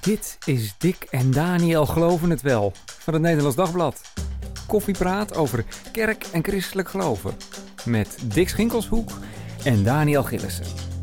Dit is Dick en Daniel Geloven het Wel van het Nederlands Dagblad. Koffiepraat over kerk en christelijk geloven. Met Dick Schinkelshoek en Daniel Gillissen.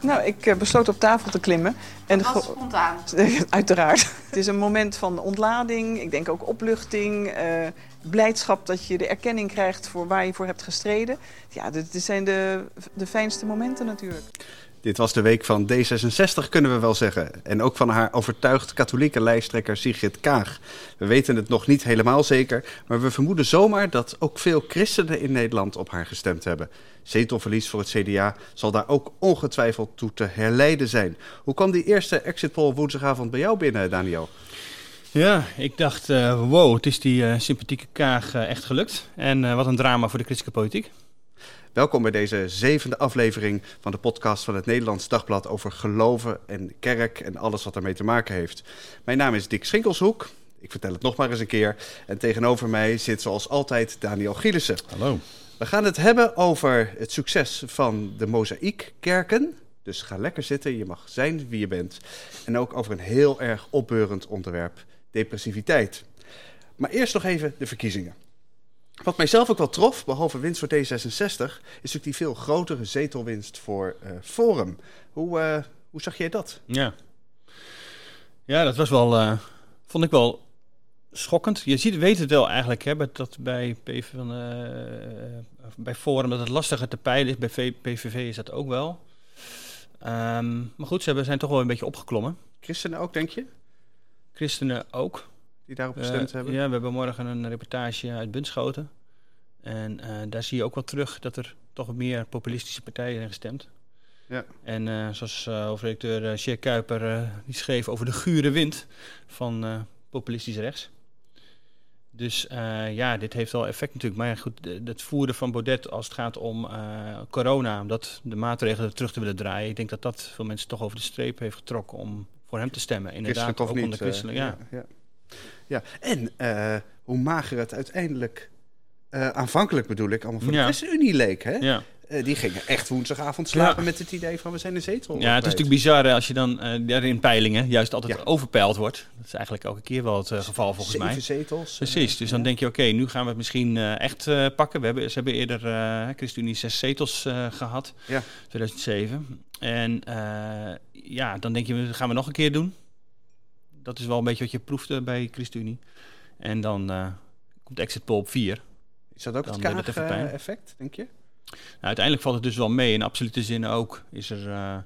Nou, ik eh, besloot op tafel te klimmen. En was spontaan. Uiteraard. Het is een moment van ontlading, ik denk ook opluchting, eh, blijdschap dat je de erkenning krijgt voor waar je voor hebt gestreden. Ja, dit zijn de, de fijnste momenten natuurlijk. Dit was de week van D66, kunnen we wel zeggen. En ook van haar overtuigd katholieke lijsttrekker Sigrid Kaag. We weten het nog niet helemaal zeker, maar we vermoeden zomaar dat ook veel christenen in Nederland op haar gestemd hebben. Zetelverlies voor het CDA zal daar ook ongetwijfeld toe te herleiden zijn. Hoe kwam die eerste exit poll woensdagavond bij jou binnen, Daniel? Ja, ik dacht, eh, wow, het is die eh, sympathieke Kaag eh, echt gelukt. En wat een drama voor de christelijke politiek. Welkom bij deze zevende aflevering van de podcast van het Nederlands Dagblad over geloven en kerk en alles wat daarmee te maken heeft. Mijn naam is Dick Schinkelshoek. Ik vertel het nog maar eens een keer. En tegenover mij zit zoals altijd Daniel Gielissen. Hallo. We gaan het hebben over het succes van de mozaïekkerken. Dus ga lekker zitten, je mag zijn wie je bent. En ook over een heel erg opbeurend onderwerp, depressiviteit. Maar eerst nog even de verkiezingen. Wat mijzelf ook wel trof, behalve winst voor D66, is natuurlijk die veel grotere zetelwinst voor eh, Forum. Hoe, eh, hoe zag jij dat? Ja. Ja, dat was wel, eh, vond ik wel schokkend. Je ziet, weet het wel eigenlijk, hè, dat bij, PV van, bij Forum dat het lastiger te peilen is. Bij PVV is dat ook wel. Ehm, maar goed, ze hebben, zijn toch wel een beetje opgeklommen. Christenen ook, denk je? Christenen ook. Die daarop gestemd Eh, hebben? Ja, we hebben morgen een reportage uit Bunschoten. En eh, daar zie je ook wel terug dat er toch meer populistische partijen zijn gestemd. Ja. En eh, zoals uh, hoofdredacteur uh, Sjeer Kuiper uh, die schreef over de gure wind van populistisch rechts. Dus ja, dit heeft wel effect natuurlijk. Maar goed, het voeren van Baudet als het gaat om corona, om dat de maatregelen terug te willen draaien. Ik denk dat dat veel mensen toch over de streep heeft getrokken om voor hem te stemmen. Inderdaad, ook niet, onder christelijk. ja. Ja, ja. Ja. en uh, hoe mager het uiteindelijk, uh, aanvankelijk bedoel ik, allemaal voor Ja. de ChristenUnie leek. Hè? ja. Uh, die gingen echt woensdagavond slapen Ja. met het idee van we zijn een zetel. Ja, het is natuurlijk bizar hè, als je dan daar in peilingen juist altijd Ja. overpeild wordt. Dat is eigenlijk elke keer wel het geval volgens Zeven mij. zetels. Precies, dus dan denk je, oké, nu gaan we het misschien echt pakken. We hebben, ze hebben eerder ChristenUnie zes zetels gehad, Ja. 2007. En ja, dan denk je, dat gaan we nog een keer doen. Dat is wel een beetje wat je proefde bij ChristenUnie. En dan uh, komt de exit poll op 4. Is dat ook Dan het. Kaag-effect, denk je? Nou, uiteindelijk valt het dus wel mee. In absolute zin ook is er uh,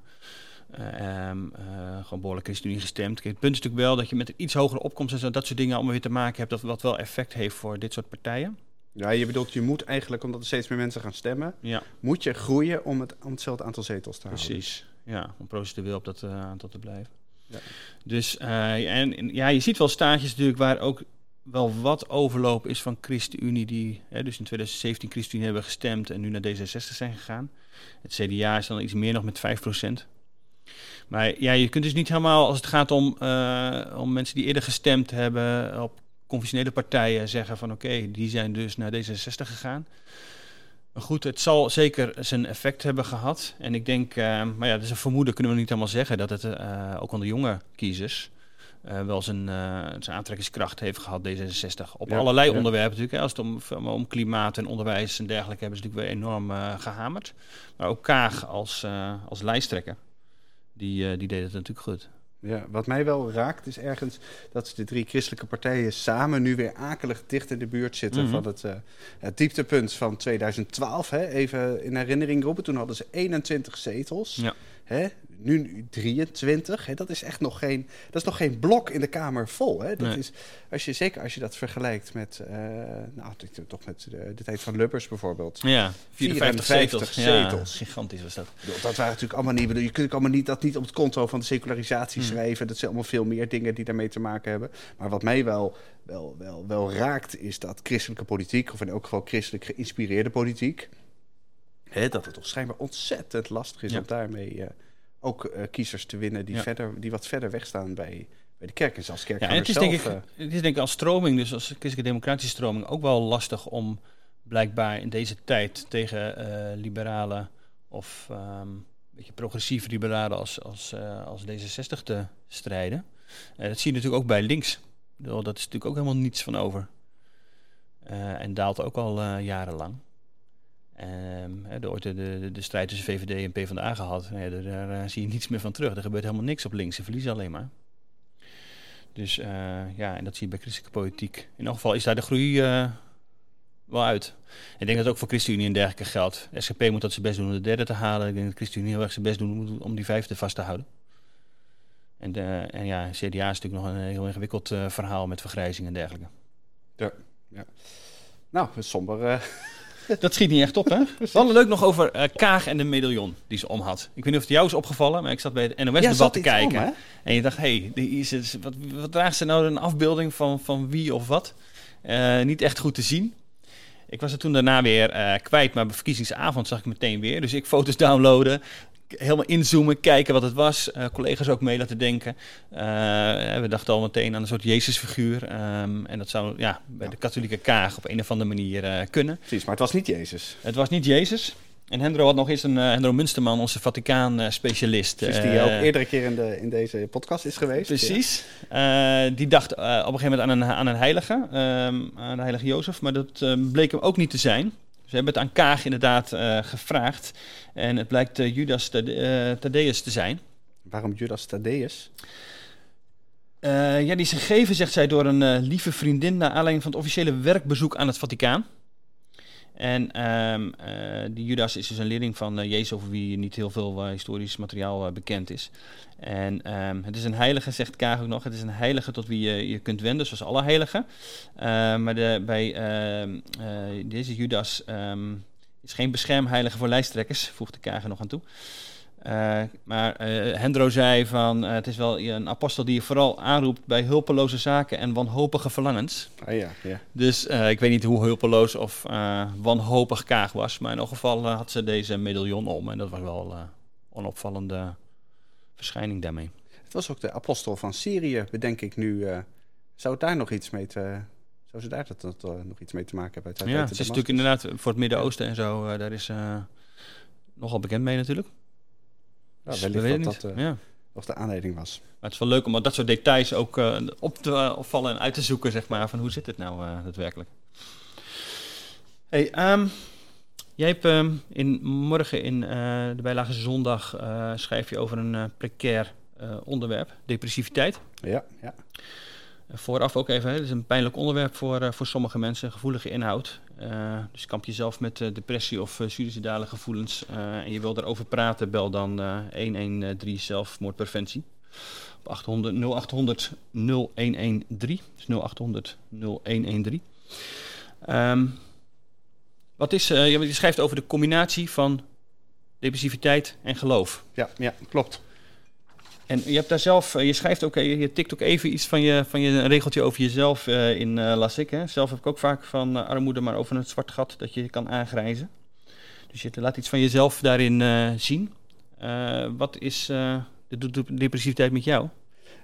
uh, um, uh, gewoon behoorlijk ChristenUnie gestemd. Kijk, het punt is natuurlijk wel dat je met een iets hogere opkomst en zo, dat soort dingen allemaal weer te maken hebt. Dat wat wel effect heeft voor dit soort partijen. Ja, je bedoelt, je moet eigenlijk, omdat er steeds meer mensen gaan stemmen, Ja, moet je groeien om, het, om hetzelfde aantal zetels te halen. precies. Ja, om procentueel op dat aantal te blijven. Ja. Dus uh, en, ja, je ziet wel staatjes natuurlijk waar ook wel wat overloop is van ChristenUnie die hè, dus in 2017 ChristenUnie hebben gestemd en nu naar D66 zijn gegaan. Het CDA is dan iets meer nog met 5%. Maar ja, je kunt dus niet helemaal, als het gaat om, uh, om mensen die eerder gestemd hebben op conventionele partijen, zeggen van oké, die zijn dus naar D66 gegaan. Maar goed, het zal zeker zijn effect hebben gehad. En ik denk, uh, maar ja, dat is een vermoeden, kunnen we niet helemaal zeggen, dat het uh, ook onder jonge kiezers uh, wel zijn, zijn aantrekkingskracht heeft gehad, D66. Op Ja, allerlei ja. onderwerpen natuurlijk. Hè. Als het om, om klimaat en onderwijs en dergelijke hebben ze natuurlijk weer enorm gehamerd. Maar ook Kaag als, als lijsttrekker, die, die deed het natuurlijk goed. Ja, wat mij wel raakt is ergens dat de drie christelijke partijen samen nu weer akelig dicht in de buurt zitten Mhm. van het, uh, het dieptepunt van 2012. Hè? Even in herinnering roepen, toen hadden ze 21 zetels. Ja. Hè? Nu 23. Hè? Dat is echt nog geen, dat is nog geen blok in de Kamer vol. Hè? Dat Nee. is, als je, zeker als je dat vergelijkt met, uh, nou, toch met de, de tijd van Lubbers bijvoorbeeld. Ja, 54 zetels. 54 Ja, zetels. gigantisch was dat. Dat waren natuurlijk allemaal niet. bedoel, Je kunt allemaal niet dat niet op het konto van de secularisatie Hmm. schrijven. Dat zijn allemaal veel meer dingen die daarmee te maken hebben. Maar wat mij wel, wel, wel, wel raakt, is dat christelijke politiek, of in elk geval christelijk geïnspireerde politiek, hè, dat het toch schijnbaar ontzettend lastig is Ja. om daarmee eh, ook eh, kiezers te winnen die, Ja. verder, die wat verder wegstaan bij, bij de kerk. En zelfs Ja, kerk en het is, denk ik, zelf, eh, het is denk ik als stroming, dus als christelijke democratische stroming, ook wel lastig om blijkbaar in deze tijd tegen eh, liberalen of ehm, een beetje progressieve liberalen als, als, als D66 te strijden. Dat zie je natuurlijk ook bij links. Dat is natuurlijk ook helemaal niets van over. En daalt ook al jarenlang. De, ooit de, de, de strijd tussen VVD en PvdA gehad. Nee, daar, daar, eh, zie je niets meer van terug. Er gebeurt helemaal niks op links. Ze verliezen alleen maar. Dus eh, ja, en dat zie je bij christelijke politiek. In elk geval is daar de groei eh, wel uit. Ik denk dat ook voor ChristenUnie en dergelijke geldt. SGP moet dat zijn best doen om de derde te halen. Ik denk dat ChristenUnie heel erg zijn best doen om die vijfde vast te houden. En, en ja, CDA is natuurlijk nog een heel ingewikkeld eh, verhaal met vergrijzing en dergelijke. nou, een somber. Dat schiet niet echt op, hè? We hadden leuk nog over eh, Kaag en de medaillon die ze om had. Ik weet niet of het jou is opgevallen, maar ik zat bij het NOS-debat te om, kijken. En je dacht, hé, hey, wat, wat draagt ze nou een afbeelding van, van wie of wat? Eh, niet echt goed te zien. Ik was er toen daarna weer eh, kwijt, maar bij verkiezingsavond zag ik meteen weer. Dus ik foto's downloaden, helemaal inzoomen, kijken wat het was. Eh, collega's ook mee laten denken. Eh, we dachten al meteen aan een soort Jezusfiguur. Ehm, en dat zou ja, bij de katholieke kaag op een of andere manier eh, kunnen. Precies, maar het was niet Jezus. Het was niet Jezus. En Hendro had nog eens een, Hendro Munsterman, onze Vaticaan-specialist. Dus die ook eerdere keer in, de, in deze podcast is geweest. Precies. Die dacht op een gegeven moment aan een, aan een heilige, ehm, aan de heilige Jozef, maar dat bleek hem ook niet te zijn. Ze hebben het aan Kaag inderdaad eh, gevraagd. En het blijkt eh, Judas eh, Thaddeus te zijn. Waarom Judas Thaddeus? Ja, die is gegeven, zegt zij, door een lieve vriendin... naar aanleiding van het officiële werkbezoek aan het Vaticaan. En ehm, eh, die Judas is dus een leerling van eh, Jezus... over wie niet heel veel eh, historisch materiaal bekend is. En ehm, het is een heilige, zegt Kaag ook nog. Het is een heilige tot wie je je kunt wenden, zoals alle heiligen. Eh, maar de, bij ehm, deze Judas ehm, is geen beschermheilige voor lijsttrekkers... voegde Kaag nog aan toe. Eh, maar eh, Hendro zei van eh, het is wel een apostel die je vooral aanroept bij hulpeloze zaken en wanhopige verlangens. Ah ja, ja. Dus ik weet niet hoe hulpeloos of wanhopig Kaag was, maar in elk geval had ze deze medaillon om en dat was wel eh onopvallende verschijning daarmee. Het was ook de apostel van Syrië, bedenk ik nu. zou daar nog iets mee te... Zou ze daar dat, dat, nog iets mee te maken hebben? uit- Ja, het is natuurlijk inderdaad voor het Midden-Oosten en zo, daar is nogal bekend mee natuurlijk. We wellicht dat dat eh, ja. nog de aanleiding was. Maar het is wel leuk om dat soort details ook eh, op te eh, opvallen en uit te zoeken, zeg maar, van hoe zit het nou daadwerkelijk. Hey, ehm, jij hebt ehm, in, morgen in de bijlage zondag schrijf je over een precair onderwerp, depressiviteit. Ja, ja. Vooraf ook even, het is een pijnlijk onderwerp voor, eh, voor sommige mensen, gevoelige inhoud. Eh, dus kamp je zelf met eh, depressie of suicidale gevoelens en je wil daarover praten, bel dan eh 113 zelfmoordpreventie. Op 800 0800 0113. Dus 0800 0113. Ehm, wat is, je schrijft over de combinatie van depressiviteit en geloof. Ja, ja, klopt. En je hebt daar zelf, eh, je schrijft ook, eh, je tikt ook even iets van je, van je regeltje over jezelf eh, in, eh, las ik. Hè. Zelf heb ik ook vaak van armoede, maar over een zwart gat dat je kan aangrijzen. Dus je laat iets van jezelf daarin zien. Wat is de de- de depressiviteit met jou?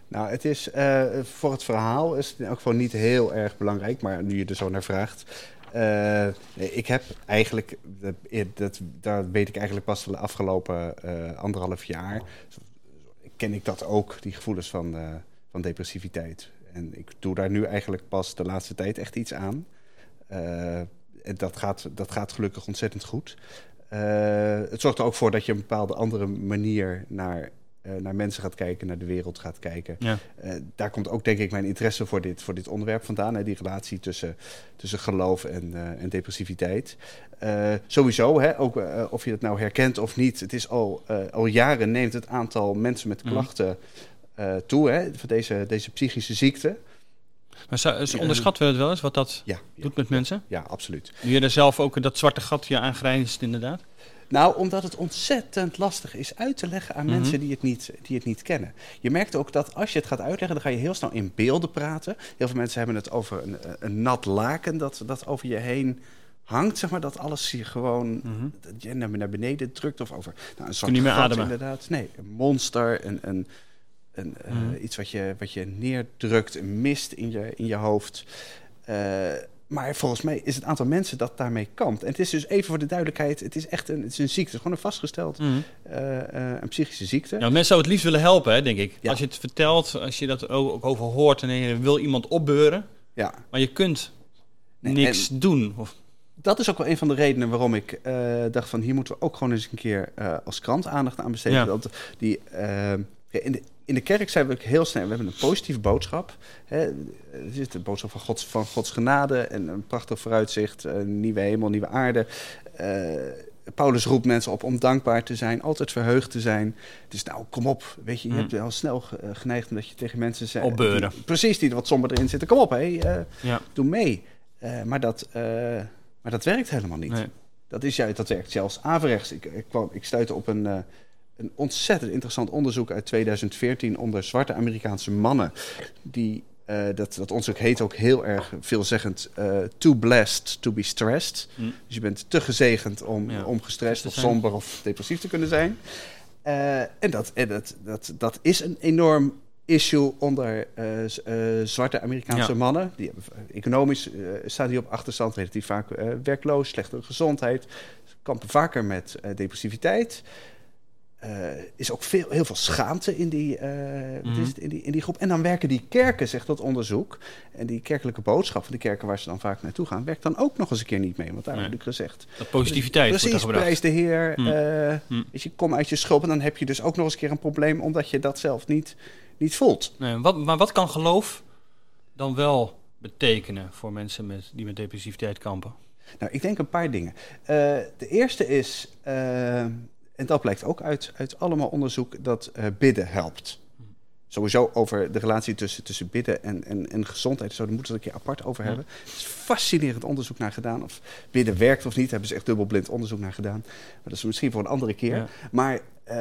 Nou, het is voor het verhaal is het in elk geval niet heel erg belangrijk, maar nu je er zo naar vraagt. ik heb eigenlijk, dat, dat, daar weet ik eigenlijk pas de afgelopen anderhalf jaar, ken ik dat ook, die gevoelens van, eh, van depressiviteit. En ik doe daar nu eigenlijk pas de laatste tijd echt iets aan. Eh, en dat gaat, dat gaat gelukkig ontzettend goed. Eh, het zorgt er ook voor dat je een bepaalde andere manier naar, eh, naar mensen gaat kijken, naar de wereld gaat kijken. Ja. Eh, daar komt ook denk ik mijn interesse voor dit, voor dit onderwerp vandaan. Hè, die relatie tussen, tussen geloof en, eh, en depressiviteit. Sowieso, hè, ook of je het nou herkent of niet. Het is al, al jaren neemt het aantal mensen met Mhm. klachten toe. Hè, voor deze, deze psychische ziekte. Maar onderschatten we het wel eens, wat dat Ja, ja, doet met mensen? ja, absoluut. Nu je er zelf ook dat zwarte gat je aangrijst, inderdaad. Nou, omdat het ontzettend lastig is uit te leggen aan Mhm. mensen die het, niet, die het niet kennen. Je merkt ook dat als je het gaat uitleggen, dan ga je heel snel in beelden praten. Heel veel mensen hebben het over een, een nat laken dat, dat over je heen hangt, zeg maar, dat alles je gewoon Mhm. je naar, beneden drukt of over nou, een zwart niet meer ademen. inderdaad. Nee, een monster, een, een, een, eh, Mhm. iets wat je, wat je neerdrukt, een mist in je, in je hoofd. Eh, maar volgens mij is het aantal mensen dat daarmee kampt. En het is dus even voor de duidelijkheid, het is echt een, het is een ziekte, het is gewoon een vastgesteld Mhm. eh, eh, een psychische ziekte. Ja, mensen zouden het liefst willen helpen, hè, denk ik. Ja. Als je het vertelt, als je dat ook over hoort en je wil iemand opbeuren, Ja. maar je kunt Nee, niks doen. Of, dat is ook wel een van de redenen waarom ik eh, dacht van hier moeten we ook gewoon eens een keer als krant aandacht aan besteden. Ja. Dat die, in, de, in de kerk zijn we ook heel snel, we hebben een positieve boodschap. Hè, het is de boodschap van Gods, van Gods genade en een prachtig vooruitzicht, een nieuwe hemel, nieuwe aarde. Eh, Paulus roept mensen op om dankbaar te zijn, altijd verheugd te zijn. Dus nou, kom op, weet je, je Mm. hebt wel snel eh, geneigd omdat je tegen mensen zegt... Opbeuren. die- Precies, die er wat somber erin zitten. Kom op, hé, eh, ja, doe mee. Maar, dat, maar dat werkt helemaal niet. nee. Dat is juist, dat werkt zelfs averechts. Ik, ik, kwam, ik stuitte op een, een ontzettend interessant onderzoek uit 2014 onder zwarte Amerikaanse mannen. Die, eh, dat, dat onderzoek heet ook heel erg veelzeggend eh, too blessed to be stressed. Hm. Dus je bent te gezegend om, Ja, om gestrest of somber of depressief te kunnen zijn. Eh, en dat, en dat, dat, dat is een enorm issue onder zwarte Amerikaanse Ja. mannen. Die hebben, economisch staan die op achterstand, relatief vaak werkloos, slechtere gezondheid. Kampen vaker met depressiviteit. Eh, is ook veel, heel veel schaamte in die, eh, Mhm. is het, in, die, in die groep. En dan werken die kerken, zegt dat onderzoek. En die kerkelijke boodschap van de kerken waar ze dan vaak naartoe gaan, werkt dan ook nog eens een keer niet mee. Want daar Nee. heb ik gezegd. Dat positiviteit wordt Precies, prijs de Heer. Weet je, kom uit je schulp. En dan heb je dus ook nog eens een keer een probleem, omdat je dat zelf niet, niet voelt. Nee, wat, maar wat kan geloof dan wel betekenen voor mensen met, die met depressiviteit kampen? Nou, ik denk een paar dingen. De eerste is, en dat blijkt ook uit, uit allemaal onderzoek, dat eh, bidden helpt. Sowieso over de relatie tussen, tussen bidden en, en, en gezondheid. Zo, daar moeten we het een keer apart over hebben. Er is fascinerend onderzoek naar gedaan. Of bidden werkt of niet. Daar hebben ze echt dubbelblind onderzoek naar gedaan. Maar dat is misschien voor een andere keer. Ja. Maar eh,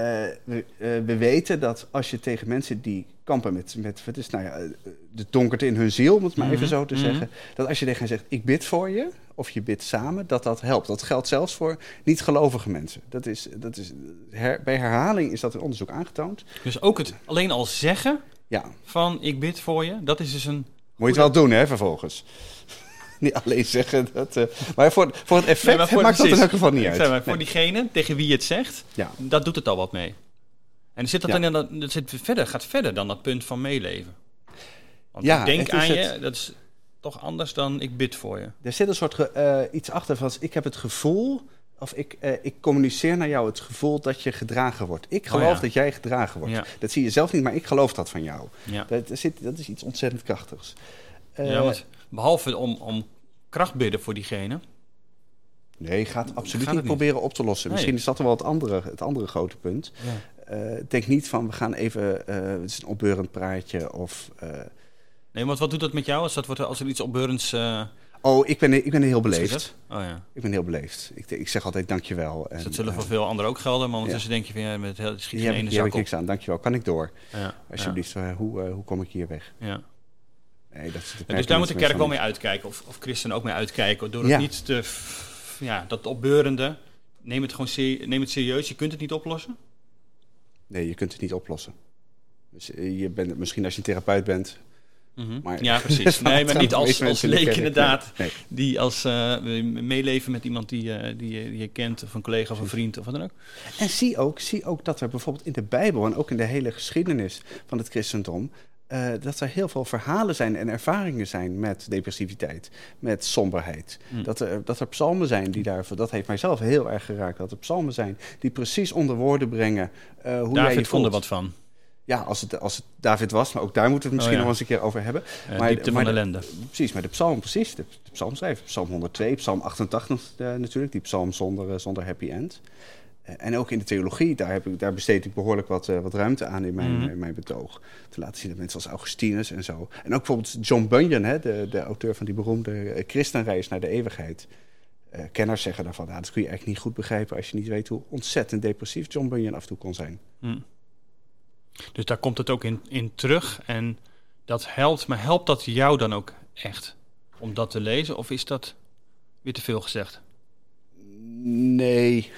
we, eh, we weten dat als je tegen mensen die kampen met, met wat is, nou ja, eh, de donkerte in hun ziel, om het maar even Mhm, zo te mhm. zeggen. Dat als je tegen hen zegt, ik bid voor je, of je bidt samen, dat dat helpt. Dat geldt zelfs voor niet-gelovige mensen. Dat is, dat is, her- bij herhaling is dat in onderzoek aangetoond. Dus ook het alleen al zeggen Ja, van ik bid voor je, dat is dus een... moet je het wel doen, hè, vervolgens. niet alleen zeggen dat... eh, maar voor, voor het effect Nee, maar voor- maakt dat in elk geval niet uit. zeg maar, voor Nee. diegene tegen wie je het zegt, Ja. dat doet het al wat mee. En zit dat Ja. dan in dat, zit verder, gaat verder dan dat punt van meeleven. Want Ja, ik denk aan je, dat is toch anders dan ik bid voor je. Er zit een soort ge- eh, iets achter van, ik heb het gevoel, of ik, eh, ik communiceer naar jou het gevoel dat je gedragen wordt. Ik Oh, geloof ja. dat jij gedragen wordt. Ja. Dat zie je zelf niet, maar ik geloof dat van jou. Ja. Dat, zit, dat is iets ontzettend krachtigs. Eh, ja, want behalve om, om kracht bidden voor diegene. nee, gaat absoluut Gaat niet proberen op te lossen. Nee. Misschien is dat wel het andere, het andere grote punt. Eh, denk niet van, we gaan even, eh, het is een opbeurend praatje of... eh, Nee, want wat doet dat met jou als, dat wordt, als er iets opbeurends oh, ik ben, ik ben heel beleefd. Oh ja. Ik ben heel beleefd. Ik, ik zeg altijd dankjewel. En, Dus dat zullen voor veel anderen ook gelden, maar ondertussen denk je van ja, met het schiet geen ene hier heb zak ik niks aan, dankjewel. Kan ik door? Ja, Alsjeblieft, hoe, hoe kom ik hier weg? Ja. Nee, dat, dat Ja, dus daar moet de kerk wel mee uitkijken, of, of christenen ook mee uitkijken, door het Ja. niet te, ja, dat opbeurende, neem het gewoon serie- neem het serieus, je kunt het niet oplossen. Nee, je kunt het niet oplossen. Dus eh, je bent, misschien als je een therapeut bent, Mhm. maar... Ja, precies. Nee, maar niet als, als in de leek inderdaad, Nee, die als eh, meeleven met iemand die, eh, die, je- die je kent, of een collega of een vriend of wat dan ook. En zie ook, zie ook dat er bijvoorbeeld in de Bijbel en ook in de hele geschiedenis van het christendom... eh, dat er heel veel verhalen zijn en ervaringen zijn met depressiviteit, met somberheid. Hm. Dat, er, dat er psalmen zijn die daarvoor, dat heeft mijzelf heel erg geraakt, dat er psalmen zijn die precies onder woorden brengen eh, hoe jij je David vond er wat van. Ja, als het, als het David was, maar ook daar moeten we het misschien Oh, ja. nog eens een keer over hebben. Eh Maar- diepte maar van de- ellende. Precies, maar de psalm, precies. De, de psalmschrijver. Psalm 102, psalm 88 eh, natuurlijk. Die psalm zonder, zonder happy end. En ook in de theologie, daar, heb ik, daar besteed ik behoorlijk wat, eh, wat ruimte aan in mijn, Mhm. in mijn betoog. Te laten zien dat mensen als Augustinus en zo. En ook bijvoorbeeld John Bunyan, hè, de, de auteur van die beroemde eh, Christenreis naar de eeuwigheid. Eh, kenners zeggen daarvan, nou, dat kun je eigenlijk niet goed begrijpen als je niet weet hoe ontzettend depressief John Bunyan af en toe kon zijn. Hm. Dus daar komt het ook in, in terug en dat helpt. Maar helpt dat jou dan ook echt om dat te lezen? Of is dat weer te veel gezegd? Nee,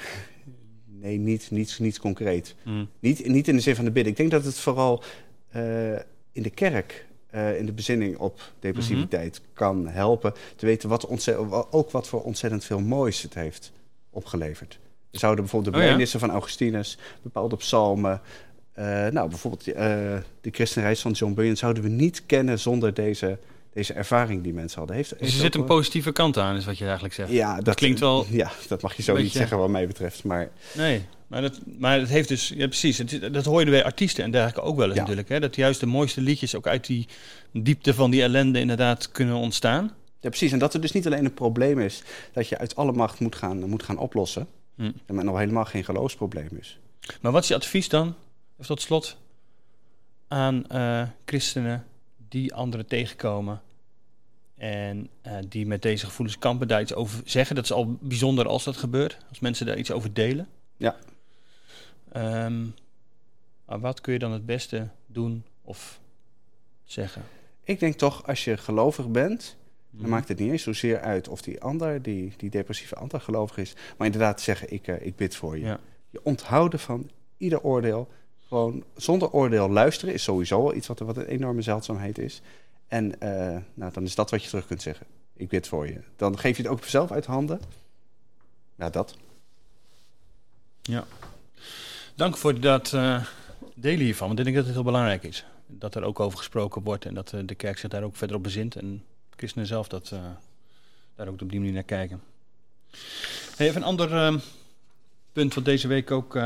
nee niet, niet, niet concreet. Hmm. Niet, niet in de zin van de bidden. Ik denk dat het vooral eh, in de kerk, eh, in de bezinning op depressiviteit, kan helpen te weten wat ook wat voor ontzettend veel moois het heeft opgeleverd. We zouden bijvoorbeeld de Oh ja? van Augustinus, bepaalde psalmen, eh, nou bijvoorbeeld de christenreis van John Bunyan, zouden we niet kennen zonder deze, deze ervaring die mensen hadden. Heeft, Dus er zit een positieve kant aan, is wat je eigenlijk zegt. Ja, dat, klinkt wel Ja, dat mag je zo niet zeggen wat mij betreft. Maar Nee, maar dat, maar het heeft dus, ja precies, het, dat hoor je bij artiesten en dergelijke ook wel eens Ja. natuurlijk. Hè? Dat juist de mooiste liedjes ook uit die diepte van die ellende inderdaad kunnen ontstaan. Ja, precies. En dat er dus niet alleen een probleem is dat je uit alle macht moet gaan, moet gaan oplossen. Hm. En maar nog helemaal geen geloofsprobleem is. Maar wat is je advies dan, tot slot, aan eh, christenen die anderen tegenkomen en eh, die met deze gevoelens kampen, daar iets over zeggen? Dat is al bijzonder als dat gebeurt, als mensen daar iets over delen. Ja. Ehm, maar wat kun je dan het beste doen of zeggen? Ik denk toch, als je gelovig bent, Mhm. dan maakt het niet eens zozeer uit of die ander, die, die depressieve ander gelovig is. Maar inderdaad zeggen, ik, eh, ik bid voor je. Ja. Je onthouden van ieder oordeel. Gewoon zonder oordeel luisteren is sowieso al iets wat, wat een enorme zeldzaamheid is. En eh, nou, dan is dat wat je terug kunt zeggen. Ik bid voor je. Dan geef je het ook zelf uit handen. Ja, dat. Dank voor dat eh, delen hiervan, want ik denk dat het heel belangrijk is. Dat er ook over gesproken wordt en dat eh, de kerk zich daar ook verder op bezint. En christenen zelf dat, daar ook op die manier naar kijken. Hey, even een ander punt wat deze week ook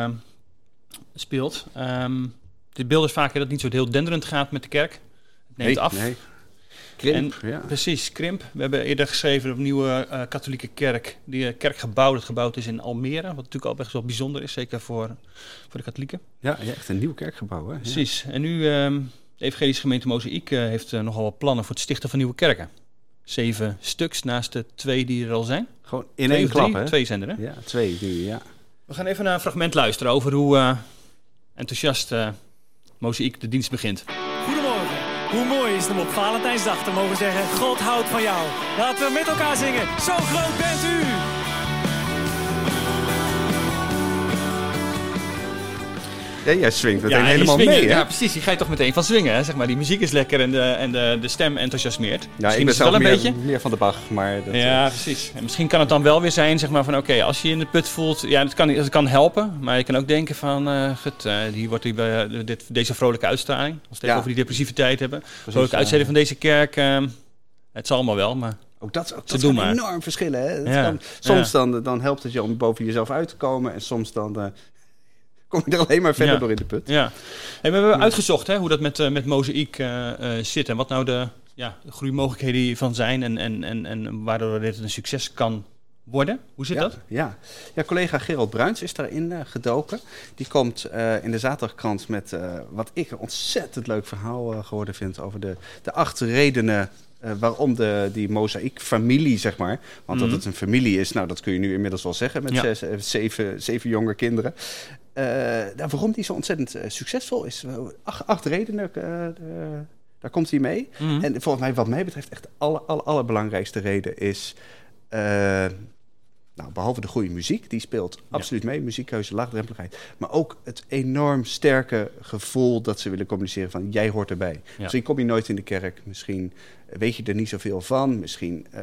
speelt. Ehm dit beeld is vaak dat het niet zo heel denderend gaat met de kerk. Het neemt Nee, af. Nee. Krimp, ja. Precies, krimp. We hebben eerder geschreven op een nieuwe eh, katholieke kerk. Die eh, kerkgebouw dat gebouwd is in Almere. Wat natuurlijk al best wel bijzonder is, zeker voor, voor de katholieken. Ja, ja, echt een nieuw kerkgebouw. Hè? Ja. Precies. En nu, ehm de Evangelische gemeente Mozaïek eh, heeft nogal wat plannen voor het stichten van nieuwe kerken. Zeven stuks naast de twee die er al zijn. Gewoon in Twee één drie? klap, hè? Twee zijn er, hè? Ja, twee nu, ja. We gaan even naar een fragment luisteren over hoe enthousiast eh Mozaïek de dienst begint. Goedemorgen. Hoe mooi is het om op Valentijnsdag te mogen zeggen: God houdt van jou. Laten we met elkaar zingen. Zo groot bent u. Ja, jij swingt die helemaal swingen- mee, hè? Ja, precies. Die ga je toch meteen van swingen, hè? Zeg maar, die muziek is lekker en de, en de, de stem enthousiasmeert. Ja, Misschien ik ben zelf wel een meer, beetje. meer van de Bach, maar... Dat, Ja, precies. En misschien kan het dan wel weer zijn, zeg maar, van oké, als je je in de put voelt, ja, dat kan, dat kan helpen. Maar je kan ook denken van, eh gut, eh, hier wordt bij, eh, dit, deze vrolijke uitstraling. Als we het even over die depressiviteit hebben. precies, Vrolijke uitzending van deze kerk, eh, het zal allemaal wel, maar Ook dat, ook Ze dat maar. enorm verschillen, hè? Ja. kan- soms dan, dan helpt het je om boven jezelf uit te komen... en soms dan eh, kom je er alleen maar verder Ja. door in de put. ja. Hey, we hebben uitgezocht hè, hoe dat met, eh, met mozaïek eh, eh, zit en wat nou de, ja, de groeimogelijkheden hiervan zijn en, en, en, en waardoor dit een succes kan worden. Hoe zit ja, dat? Ja. ja, collega Gerald Bruins is daarin gedoken. Die komt in de zaterdagkrant met wat ik een ontzettend leuk verhaal geworden vind... over de, de acht redenen waarom de, die mozaïekfamilie, zeg maar... want Mhm. dat het een familie is, nou dat kun je nu inmiddels wel zeggen... met Ja. zes, zeven, zeven jonge kinderen. Eh, nou, waarom die zo ontzettend eh, succesvol is. Acht, acht redenen, eh, daar komt hij mee. Mhm. En volgens mij, wat mij betreft, echt de aller, allerbelangrijkste reden is. Nou, behalve de goede muziek, die speelt absoluut mee, muziekkeuze, laagdrempeligheid. Maar ook het enorm sterke gevoel dat ze willen communiceren van jij hoort erbij. Misschien kom je nooit in de kerk, misschien weet je er niet zoveel van. Misschien eh,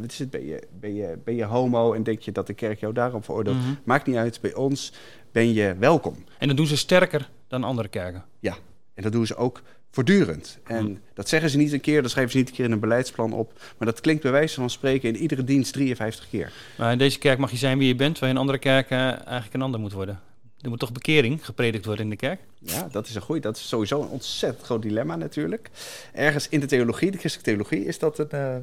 wat is het, ben, je, ben, je, ben je homo en denk je dat de kerk jou daarom veroordeelt. Mhm. Maakt niet uit, bij ons ben je welkom. En dat doen ze sterker dan andere kerken. Ja, en dat doen ze ook voortdurend. En Hm. dat zeggen ze niet een keer, dat schrijven ze niet een keer in een beleidsplan op. Maar dat klinkt bij wijze van spreken in iedere dienst 53 keer. Maar in deze kerk mag je zijn wie je bent, terwijl je in andere kerken eigenlijk een ander moet worden. Er moet toch bekering gepredikt worden in de kerk? Ja, dat is een goeie. Dat is sowieso een ontzettend groot dilemma natuurlijk. Ergens in de theologie, de christelijke theologie, is dat een, eh,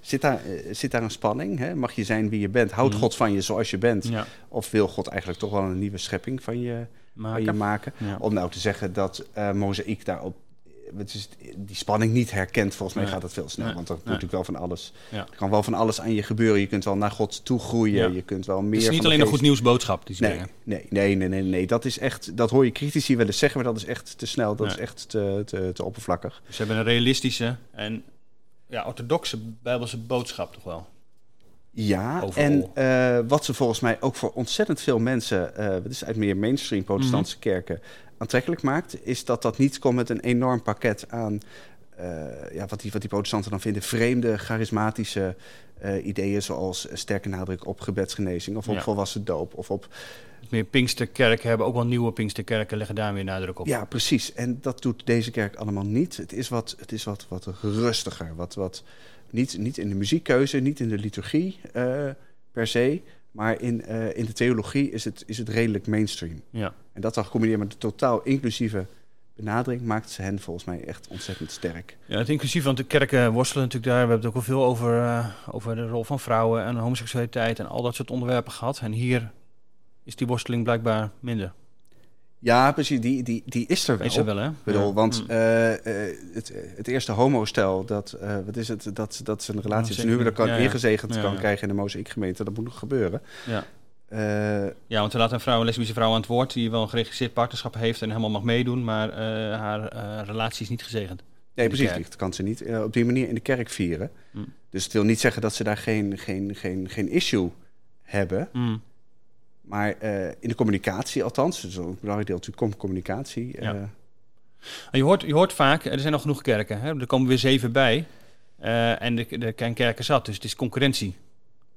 zit, daar, eh, zit daar een spanning. Hè? Mag je zijn wie je bent? Houdt Mhm. God van je zoals je bent? Ja. Of wil God eigenlijk toch wel een nieuwe schepping van je, van je maken? ja. Om nou te zeggen dat eh mozaïek daarop is, die spanning niet herkent, volgens mij gaat het veel snel. Nee. Want er moet natuurlijk wel van alles. Er kan wel van alles aan je gebeuren. Je kunt wel naar God toe groeien. Je kunt wel meer. het is niet alleen een goed nieuwsboodschap die ze Nee, nee, nee, nee, nee, nee. Dat is echt. Dat hoor je critici wel eens zeggen, maar dat is echt te snel. Dat is echt te, te, te oppervlakkig. Ze hebben een realistische en ja, orthodoxe bijbelse boodschap toch wel. Ja, Overal. en eh, wat ze volgens mij ook voor ontzettend veel mensen, eh wat is uit meer mainstream protestantse kerken, aantrekkelijk maakt, is dat dat niet komt met een enorm pakket aan eh, ja, wat, die, wat die protestanten dan vinden, vreemde, charismatische ideeën, zoals sterke nadruk op gebedsgenezing of op Ja. volwassen doop of op Meer Pinksterkerken hebben ook wel nieuwe Pinksterkerken, leggen daar weer nadruk op. Ja, precies. En dat doet deze kerk allemaal niet. Het is wat, het is wat, wat rustiger. Wat, wat, niet, niet in de muziekkeuze, niet in de liturgie eh, per se. Maar in, eh, in de theologie is het, is het redelijk mainstream. Ja. En dat dan gecombineerd met de totaal inclusieve benadering... maakt ze hen volgens mij echt ontzettend sterk. Ja, het inclusief, want de kerken worstelen natuurlijk daar. We hebben het ook wel veel over, eh, over de rol van vrouwen en homoseksualiteit en al dat soort onderwerpen gehad. En hier is die worsteling blijkbaar minder. Ja, precies. Die, die, die is er wel. Is er wel, hè? Ik bedoel, Ja. want Mm. eh, eh, het, het eerste homostel, dat, eh, wat is het, dat, dat zijn relatie tussen huwelijk kan ja, ja. ingezegend kan krijgen in de mozaïekgemeente, dat moet nog gebeuren. Ja. Ja, want er laat een vrouw, een lesbische vrouw aan het woord die wel een geregistreerd partnerschap heeft en helemaal mag meedoen, maar haar relatie is niet gezegend. nee, precies, kerk. dat kan ze niet op die manier in de kerk vieren. Mm. Dus het wil niet zeggen dat ze daar geen, geen, geen, geen issue hebben. Mm. Maar eh, in de communicatie althans, dus een belangrijk deel natuurlijk com- communicatie. eh, Ja. En Je, hoort, je hoort vaak, er zijn nog genoeg kerken, hè? er komen weer zeven bij. eh, en de, de kerken zat, dus het is concurrentie.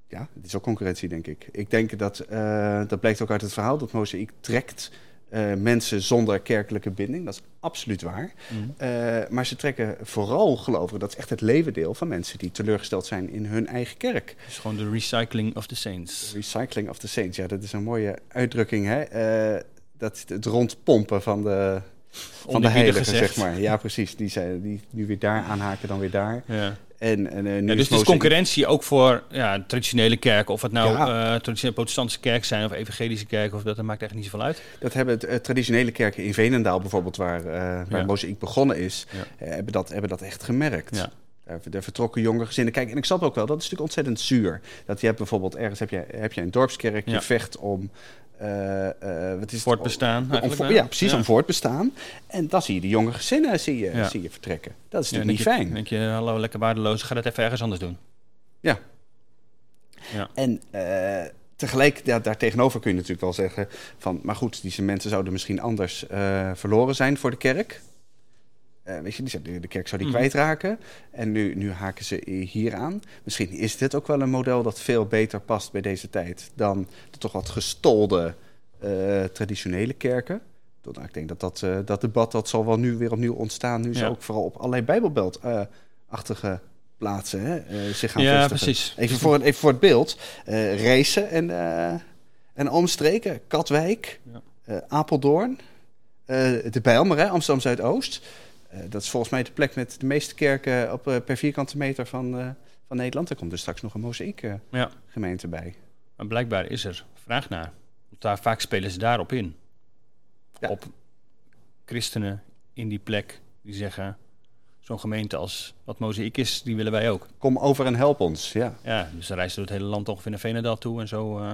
Ja, het is ook concurrentie, denk ik. Ik denk dat, eh, dat blijkt ook uit het verhaal, dat Mozaïek trekt eh, mensen zonder kerkelijke binding. Dat is absoluut waar. Mm. Eh, maar ze trekken vooral gelovigen, dat is echt het levendeel van mensen die teleurgesteld zijn in hun eigen kerk. Het is gewoon de recycling of the saints. Recycling of the saints, ja, dat is een mooie uitdrukking, hè? Eh, dat, het rondpompen van de, van de heiligen, gezegd. zeg maar. Ja, precies. Die, zijn, die nu weer daar aanhaken, dan weer daar. Ja. En, en, eh, nu Ja, is dus het is concurrentie ook voor ja, traditionele kerken. Of het nou Ja. eh, traditionele protestantse kerk zijn of evangelische kerk. Of dat, dat maakt echt niet zoveel uit. Dat hebben het, eh, traditionele kerken in Venendaal bijvoorbeeld, waar, eh waar Ja. Mozaïek begonnen is, eh, hebben, dat, hebben dat echt gemerkt. Ja. Daar vertrokken jonge gezinnen. Kijk, en ik snap ook wel, dat is natuurlijk ontzettend zuur. Dat je hebt bijvoorbeeld ergens heb je, heb je een dorpskerk, je Ja. vecht om. eh, eh, wat is het? Voortbestaan Om, ja, precies, Ja. om voortbestaan. En dan zie je die jonge gezinnen zie je, Ja. zie je vertrekken. Dat is Ja, natuurlijk niet je, fijn. denk je, hallo, lekker waardeloos. Ga dat even ergens anders doen. En eh, tegelijk, ja, daar tegenover kun je natuurlijk wel zeggen van, maar goed, deze mensen zouden misschien anders verloren zijn voor de kerk. Eh, weet je, die zou- de, kerk zou die Mhm. kwijtraken. En nu, nu haken ze hier aan. Misschien is dit ook wel een model dat veel beter past bij deze tijd dan de toch wat gestolde eh, traditionele kerken. Nou, ik denk dat dat, eh, dat debat dat zal wel nu weer opnieuw ontstaan. Nu ze Ja. ook vooral op allerlei bijbelbelt-achtige plaatsen hè, zich gaan Ja, vestigen. precies. Even voor, even voor het beeld. Racen en, en omstreken. Katwijk, Ja. Apeldoorn, de Bijlmer, hè, Amsterdam Zuidoost. Eh, dat is volgens mij de plek met de meeste kerken op, eh, per vierkante meter van, eh, van Nederland. Er komt dus straks nog een mozaïek Ja. gemeente bij. Maar blijkbaar is er vraag naar. Want Daar, vaak spelen ze daarop in. Ja. Op christenen in die plek die zeggen... zo'n gemeente als wat Mozaïek is, die willen wij ook. Kom over en help ons. Ja. Ja, dus dan reizen door het hele land ongeveer naar Venendaal toe en zo. eh,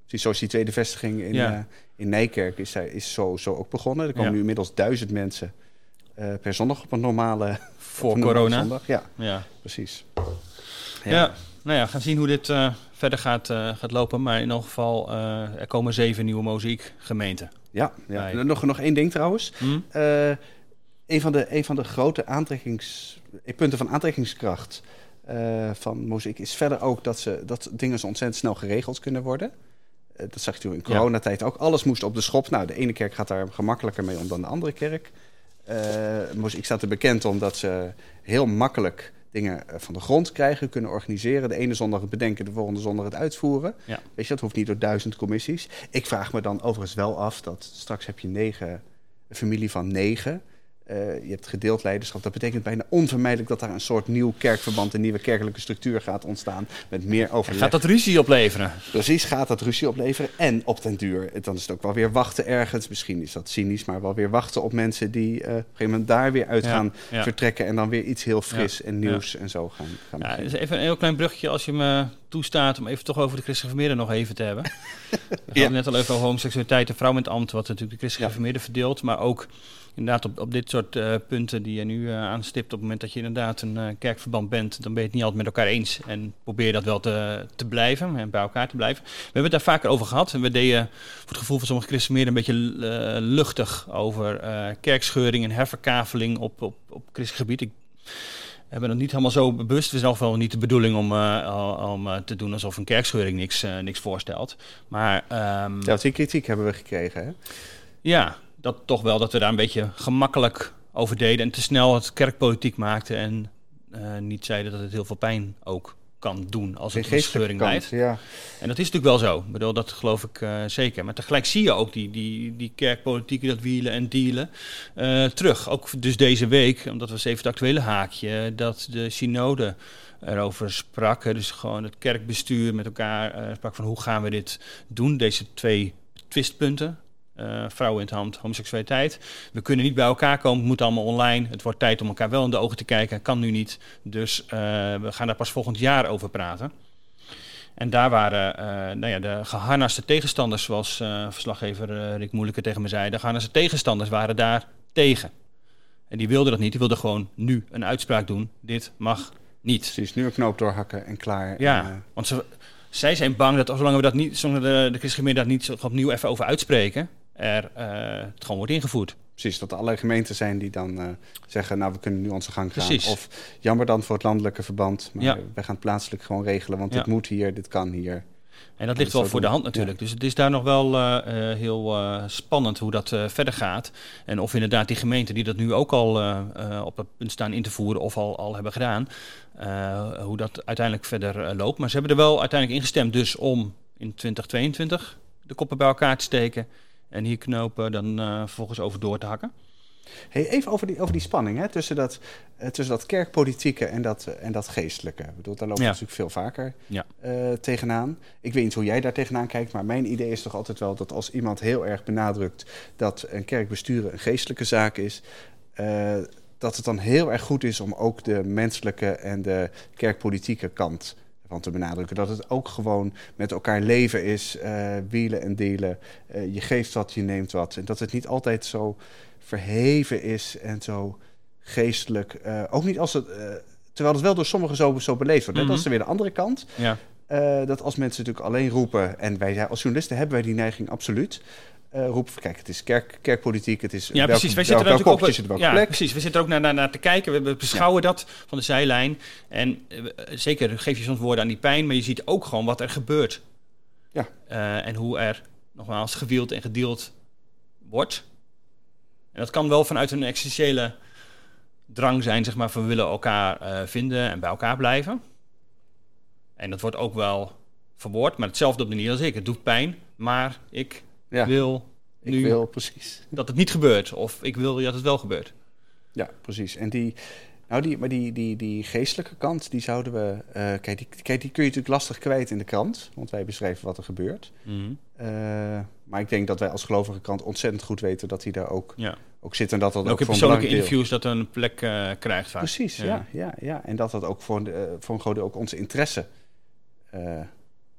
Precies zoals die tweede vestiging in, Ja. in Nijkerk is, zij- is zo, zo ook begonnen. Er komen Ja. nu inmiddels duizend mensen eh, per zondag op een normale, voor corona. zondag. Ja, Ja. precies. Ja. nou ja, gaan zien hoe dit eh, verder gaat, eh, gaat lopen. Maar in elk geval, er komen zeven nieuwe Mozaïek gemeenten. Ja, ja. En Nog, nog één ding trouwens. Hm? Eh, een, van de, een van de grote aantrekkings, punten van aantrekkingskracht van muziek is verder ook dat, ze, dat dingen zo ontzettend snel geregeld kunnen worden. Dat zag je toen in Ja. coronatijd ook. Alles moest op de schop. Nou, de ene kerk gaat daar gemakkelijker mee om dan de andere kerk. Eh muziek staat er bekend omdat ze heel makkelijk dingen eh, van de grond krijgen, kunnen organiseren. De ene zondag het bedenken, de volgende zondag het uitvoeren. Ja. Weet je, dat hoeft niet door duizend commissies. Ik vraag me dan overigens wel af dat straks heb je negen, een familie van negen. Eh, je hebt gedeeld leiderschap. Dat betekent bijna onvermijdelijk dat daar een soort nieuw kerkverband, een nieuwe kerkelijke structuur gaat ontstaan. Met meer overleg. Gaat dat ruzie opleveren? Precies, gaat dat ruzie opleveren. En op den duur, dan is het ook wel weer wachten ergens. Misschien is dat cynisch, maar wel weer wachten op mensen die eh, op een gegeven moment daar weer uit Ja, gaan ja. vertrekken. En dan weer iets heel fris en nieuws en zo gaan, gaan Ja, dus even een heel klein bruggetje. Als je me toestaat om even toch over de christelijke nog even te hebben. We hadden net al even over homoseksualiteit en vrouw met ambt, wat natuurlijk de christelijke vermeerder verdeelt. Maar ook inderdaad op, op dit soort eh, punten die je nu eh, aanstipt. Op het moment dat je inderdaad een eh, kerkverband bent, dan ben je het niet altijd met elkaar eens. En probeer dat wel te, te blijven en bij elkaar te blijven. We hebben het daar vaker over gehad. En we deden voor het gevoel van sommige christenen meer een beetje luchtig over kerkscheuring en herverkaveling op, op, op christelijk gebied. Ik we hebben het niet helemaal zo bewust. Het is in ieder geval niet de bedoeling om, om te doen alsof een kerkscheuring niks, niks voorstelt. Maar ehm, Ja, die kritiek hebben we gekregen. Hè? ja, dat toch wel dat we daar een beetje gemakkelijk over deden en te snel het kerkpolitiek maakten en eh, niet zeiden dat het heel veel pijn ook kan doen als het een scheuring leidt. Ja. En dat is natuurlijk wel zo. Ik bedoel, dat geloof ik eh, zeker. Maar tegelijk zie je ook die, die, die kerkpolitiek, dat wielen en dealen, eh, terug. Ook dus deze week, omdat was even het actuele haakje, dat de synode erover sprak. Dus gewoon het kerkbestuur met elkaar sprak van hoe gaan we dit doen, deze twee twistpunten. Eh vrouwen in het hand, homoseksualiteit. We kunnen niet bij elkaar komen, het moet allemaal online. Het wordt tijd om elkaar wel in de ogen te kijken, kan nu niet. Dus eh, we gaan daar pas volgend jaar over praten. En daar waren eh, nou ja, de geharnaste tegenstanders, zoals verslaggever Rick Moeilijke tegen me zei, de geharnaste tegenstanders waren daar tegen. En die wilden dat niet, die wilden gewoon nu een uitspraak doen. Dit mag niet. Precies, nu een knoop doorhakken en klaar. Ja, En, want ze, zij zijn bang dat zolang we dat niet, zolang de, de christelijke daar niet opnieuw even over uitspreken, er eh, het gewoon wordt ingevoerd. precies, dat er allerlei gemeenten zijn die dan eh, zeggen... nou, we kunnen nu onze gang gaan. Precies. Of jammer dan voor het landelijke verband. Maar Ja. wij gaan het plaatselijk gewoon regelen. Want Ja. dit moet hier, dit kan hier. En dat ligt wel voor de hand natuurlijk. Dus het is daar nog wel eh, heel spannend hoe dat verder gaat. En of inderdaad die gemeenten die dat nu ook al op het punt staan in te voeren of al, al hebben gedaan, hoe dat uiteindelijk verder loopt. Maar ze hebben er wel uiteindelijk ingestemd dus om in 2022 de koppen bij elkaar te steken en hier knopen dan eh, vervolgens over door te hakken. Hey, even over die, over die spanning hè, tussen, dat, eh, tussen dat kerkpolitieke en dat, eh, en dat geestelijke. Ik bedoel, daar lopen we Ja. natuurlijk veel vaker Ja. eh, tegenaan. Ik weet niet hoe jij daar tegenaan kijkt, maar mijn idee is toch altijd wel dat als iemand heel erg benadrukt dat een kerk besturen een geestelijke zaak is, dat het dan heel erg goed is om ook de menselijke en de kerkpolitieke kant van te benadrukken. Dat het ook gewoon met elkaar leven is, eh, wielen en delen. Eh, je geeft wat, je neemt wat. En dat het niet altijd zo verheven is en zo geestelijk. eh, ook niet als het. terwijl het wel door sommigen zo, zo beleefd wordt. Dat is weer de andere kant. Ja. Dat als mensen natuurlijk alleen roepen, en wij als journalisten hebben wij die neiging absoluut. Eh, van, kijk, het is kerk, kerkpolitiek, het is Ja, welke, precies. Wij zitten natuurlijk kopjes op, ja, welke plek. precies. We zitten er ook naar, naar, naar te kijken. We beschouwen dat van de zijlijn. En eh, zeker geef je soms woorden aan die pijn, maar je ziet ook gewoon wat er gebeurt. Ja. Eh, en hoe er nogmaals gewield en gedeeld wordt. En dat kan wel vanuit een existentiële drang zijn, zeg maar, van we willen elkaar eh, vinden en bij elkaar blijven. En dat wordt ook wel verwoord, maar hetzelfde op de manier als ik. Het doet pijn, maar ik Ja, wil ik nu wil, precies. dat het niet gebeurt. Of ik wil dat het wel gebeurt. Ja, precies. En die, nou die, maar die, die, die geestelijke kant, die zouden we. eh, kijk, die, kijk, die kun je natuurlijk lastig kwijt in de krant, want wij beschrijven wat er gebeurt. Eh, maar ik denk dat wij als gelovige krant ontzettend goed weten dat hij daar ook, Ja. ook zit en dat dat En ook, ook in persoonlijke interviews dat een plek eh, krijgt vaak. Precies, ja. Ja, ja, En dat dat ook voor, een, voor een groot ook onze interesse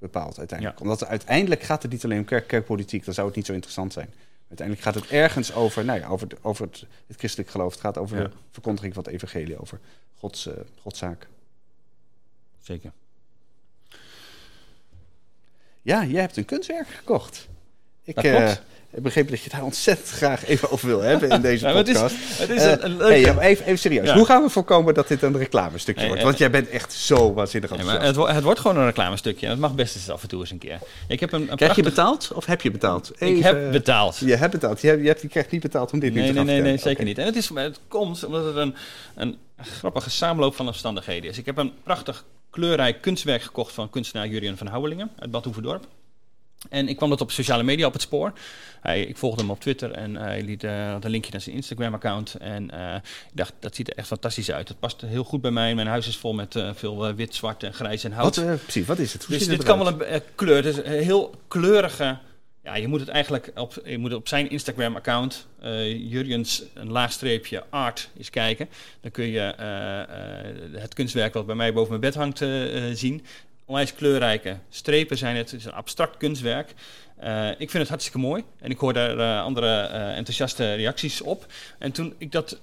bepaalt uiteindelijk. Ja. Omdat uiteindelijk gaat het niet alleen om kerk, kerkpolitiek, dan zou het niet zo interessant zijn. Uiteindelijk gaat het ergens over, nou ja, over, de- over het, het christelijk geloof. Het gaat over Ja. de verkondiging van het evangelie, over Gods, eh Godszaak. Zeker. Ja, jij hebt een kunstwerk gekocht. Ik eh, klopt. heb begrepen dat je het daar ontzettend graag even over wil hebben in deze Ja, maar het is- podcast. Het is Eh, een, een hey, leuke... ja, maar even, even serieus. Ja. Hoe gaan we voorkomen dat dit een reclamestukje Nee, wordt? eh, Want jij bent echt zo waanzinnig Nee, enthousiast. maar het, het wordt gewoon een reclamestukje. Het mag best eens af en toe eens een keer. Ik heb een, een Krijg je betaald of heb je betaald? Ik heb betaald. Je hebt betaald. Je, hebt, je, hebt- je krijgt niet betaald om dit nu Nee, te nee, gaan nee, nee, vertellen. zeker niet. En het, is, het komt omdat het een, een grappige samenloop van omstandigheden is. Ik heb een prachtig kleurrijk kunstwerk gekocht van kunstenaar Jurien van Houwelingen uit Bad Hoeverdorp. En ik kwam dat op sociale media op het spoor. Hij, ik volgde hem op Twitter en eh, hij liet had een linkje naar zijn Instagram-account. En eh, ik dacht, dat ziet er echt fantastisch uit. Het past heel goed bij mij. Mijn huis is vol met veel wit, zwart en grijs en hout. Wat, precies, wat is het? Hoe Dus dit kan wel een kleur. Het is een heel kleurige. Ja, je moet het eigenlijk op, je moet op zijn Instagram-account, Jurjens, een laagstreepje art, eens kijken. Dan kun je het kunstwerk wat bij mij boven mijn bed hangt zien. Onwijs kleurrijke strepen zijn het. Het is een abstract kunstwerk. Uh, ik vind het hartstikke mooi en ik hoor daar uh, andere uh, enthousiaste reacties op. En toen ik dat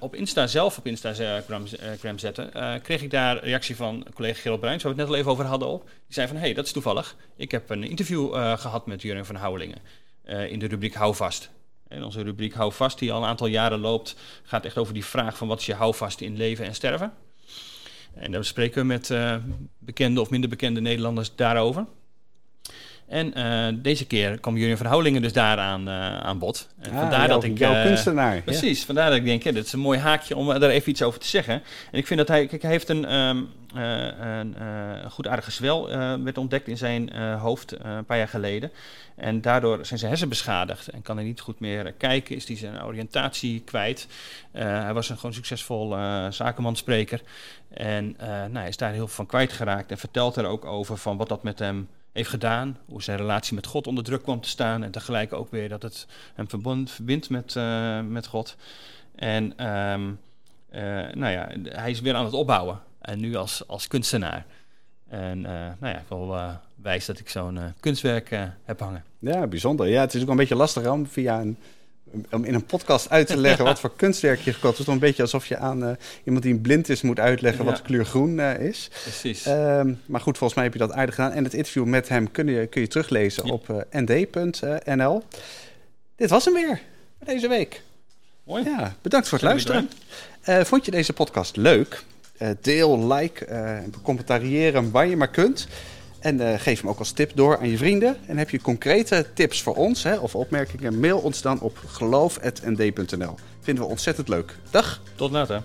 op Insta zelf op Instagram zette, kreeg ik daar reactie van collega Gerald Bruins, waar we het net al even over hadden op. Die zei van, hé, hey, dat is toevallig. Ik heb een interview gehad met Jurgen van Houwelingen in de rubriek Hou Vast. En onze rubriek Hou Vast, die al een aantal jaren loopt, gaat echt over die vraag van wat is je houvast in leven en sterven. En daar spreken we met bekende of minder bekende Nederlanders daarover. En uh, deze keer kwam Jurjen van Houwelingen dus daaraan uh, aan bod. En ah, vandaar dat ik. Jouw uh, kunstenaar. Precies, ja. vandaar dat ik denk, ja, dit is een mooi haakje om daar even iets over te zeggen. En ik vind dat hij, kijk, hij heeft een, um, een goed aardige zwel werd ontdekt in zijn hoofd een paar jaar geleden. En daardoor zijn zijn hersen beschadigd en kan hij niet goed meer kijken, is hij zijn oriëntatie kwijt. hij was een gewoon succesvol zakenmanspreker. En nou, hij is daar heel veel van kwijtgeraakt en vertelt er ook over van wat dat met hem heeft gedaan. Hoe zijn relatie met God onder druk kwam te staan. En tegelijk ook weer dat het hem verbond, verbindt met, uh, met God. En um, uh, nou ja, hij is weer aan het opbouwen. En nu als, als kunstenaar. En uh, nou ja, ik wil wijs dat ik zo'n kunstwerk heb hangen. Ja, bijzonder. Ja, het is ook een beetje lastig om via een om in een podcast uit te leggen wat voor kunstwerk je gekocht. Het is toch een beetje alsof je aan uh, iemand die blind is moet uitleggen wat de kleur groen uh, is. Precies. Um, maar goed, volgens mij heb je dat aardig gedaan. En het interview met hem kun je, kun je teruglezen ja. op uh, nd.nl. Dit was hem weer voor deze week. Mooi. Ja, bedankt voor het luisteren. vond je deze podcast leuk? deel, like, commentariëren waar je maar kunt. En uh, geef hem ook als tip door aan je vrienden. En heb je concrete tips voor ons hè, of opmerkingen, mail ons dan op geloof.nd.nl. Vinden we ontzettend leuk. Dag. Tot later.